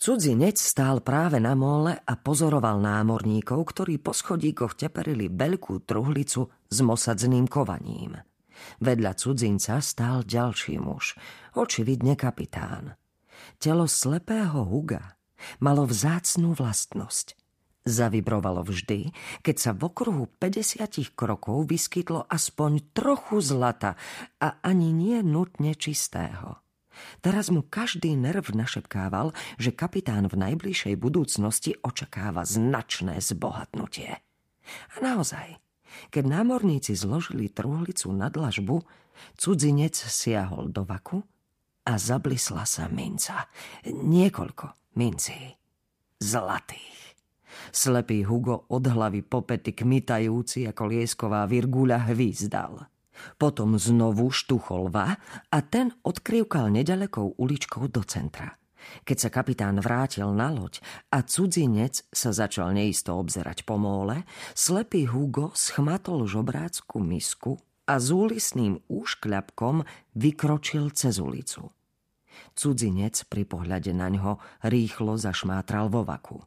Cudzinec stál práve na mole a pozoroval námorníkov, ktorí po schodíkoch teperili veľkú truhlicu s mosadzným kovaním. Vedľa cudzinca stál ďalší muž, očividne kapitán. Telo slepého Huga malo vzácnú vlastnosť. Zavibrovalo vždy, keď sa v okruhu 50 krokov vyskytlo aspoň trochu zlata a ani nie nutne čistého. Teraz mu každý nerv našepkával, že kapitán v najbližšej budúcnosti očakáva značné zbohatnutie. A naozaj, keď námorníci zložili truhlicu na dlažbu, cudzinec siahol do vaku a zablisla sa minca. Niekoľko mincí. Zlatých. Slepý Hugo od hlavy popety kmitajúci ako liesková virguľa hvízdal. Potom znovu štucholva a ten odkrývkal nedalekou uličkou do centra. Keď sa kapitán vrátil na loď a cudzinec sa začal neisto obzerať po móle, slepý Hugo schmatol žobrácku misku a s úlisným úškľapkom vykročil cez ulicu. Cudzinec pri pohľade na ňo rýchlo zašmátral vo vaku.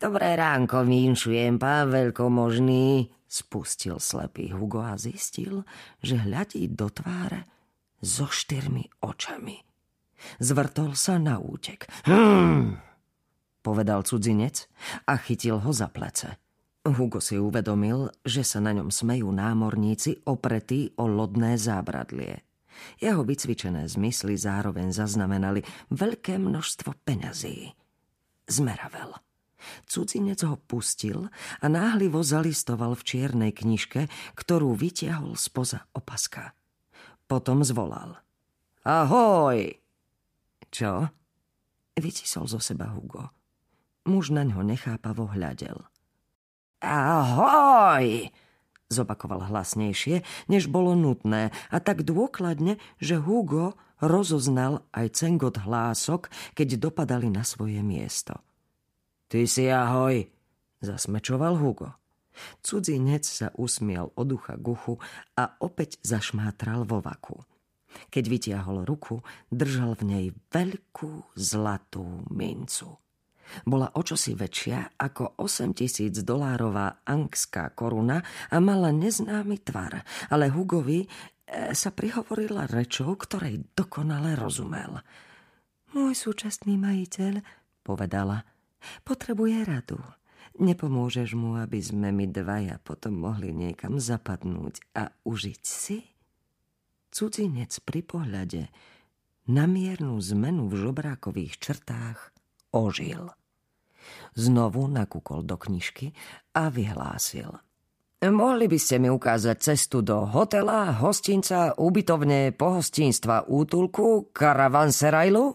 Dobré ránko, vínšujem, pán veľkomožný, Spustil slepý Hugo a zistil, že hľadí do tváre so štyrmi očami. Zvrtol sa na útek. Hmm, povedal cudzinec a chytil ho za plece. Hugo si uvedomil, že sa na ňom smejú námorníci opretí o lodné zábradlie. Jeho vycvičené zmysly zároveň zaznamenali veľké množstvo peňazí. Zmeravel. Cudzinec ho pustil a náhlivo zalistoval v čiernej knižke, ktorú vytiahol spoza opaska. Potom zvolal. Ahoj! Čo? Vycisol zo seba Hugo. Muž na ňo nechápavo hľadel. Ahoj! Zopakoval hlasnejšie, než bolo nutné a tak dôkladne, že Hugo rozoznal aj cengot hlások, keď dopadali na svoje miesto. Ty si ahoj, zasmečoval Hugo. Cudzinec sa usmial od ducha guchu a opäť zašmátral vo vaku. Keď vytiahol ruku, držal v nej veľkú zlatú mincu. Bola očosi väčšia ako 8 tisíc dolárová angská koruna a mala neznámy tvar, ale Hugovi e, sa prihovorila rečou, ktorej dokonale rozumel. Môj súčasný majiteľ, povedala, Potrebuje radu. Nepomôžeš mu, aby sme my dvaja potom mohli niekam zapadnúť a užiť si? Cudzinec pri pohľade na miernu zmenu v žobrákových črtách ožil. Znovu nakúkol do knižky a vyhlásil. Mohli by ste mi ukázať cestu do hotela, hostinca, ubytovne, pohostinstva, útulku, karavanserajlu?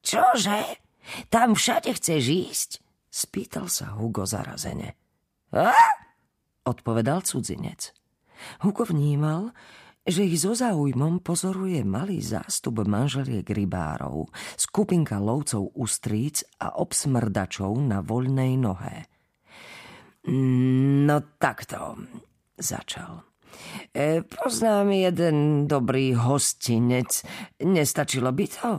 Čože? Tam všade chceš ísť? Spýtal sa Hugo zarazene. A? Odpovedal cudzinec. Hugo vnímal, že ich so záujmom pozoruje malý zástup manželiek rybárov, skupinka lovcov ustríc a obsmrdačov na voľnej nohe. No takto, začal. E, poznám jeden dobrý hostinec. Nestačilo by to?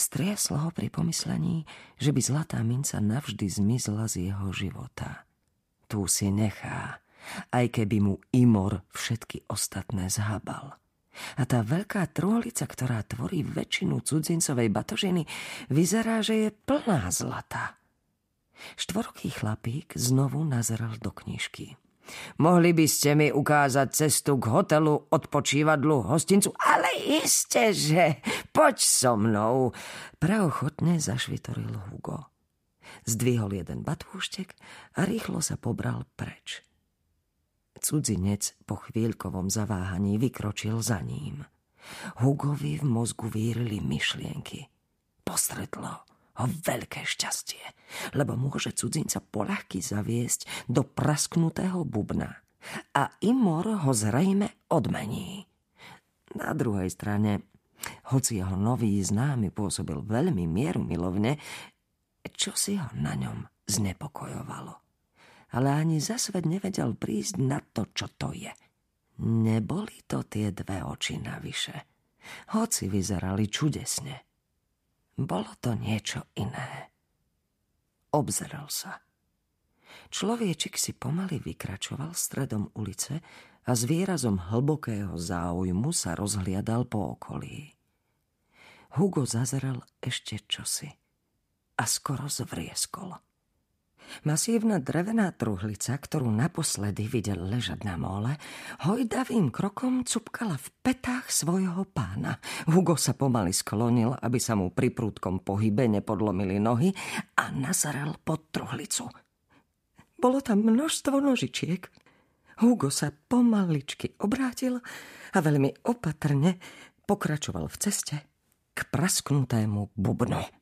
Striaslo ho pri pomyslení, že by zlatá minca navždy zmizla z jeho života. Tu si nechá, aj keby mu Imor všetky ostatné zhabal. A tá veľká truhlica, ktorá tvorí väčšinu cudzincovej batožiny, vyzerá, že je plná zlata. Štvoroký chlapík znovu nazeral do knižky. Mohli by ste mi ukázať cestu k hotelu, odpočívadlu, hostincu? Ale iste, že poď so mnou. Preochotne zašvitoril Hugo. Zdvihol jeden batúštek a rýchlo sa pobral preč. Cudzinec po chvíľkovom zaváhaní vykročil za ním. Hugovi v mozgu vírili myšlienky. Postretlo ho veľké šťastie, lebo môže cudzinca poľahky zaviesť do prasknutého bubna a Imor ho zrejme odmení. Na druhej strane, hoci jeho nový známy pôsobil veľmi mierumilovne, čo si ho na ňom znepokojovalo. Ale ani za svet nevedel prísť na to, čo to je. Neboli to tie dve oči navyše, hoci vyzerali čudesne. Bolo to niečo iné. Obzeral sa. Človečik si pomaly vykračoval stredom ulice a s výrazom hlbokého záujmu sa rozhliadal po okolí. Hugo zazrel ešte čosi a skoro zvrieskol. Masívna drevená truhlica, ktorú naposledy videl ležať na mole, hojdavým krokom cupkala v petách svojho pána. Hugo sa pomaly sklonil, aby sa mu pri prúdkom pohybe nepodlomili nohy a nazrel pod truhlicu. Bolo tam množstvo nožičiek. Hugo sa pomaličky obrátil a veľmi opatrne pokračoval v ceste k prasknutému bubnu.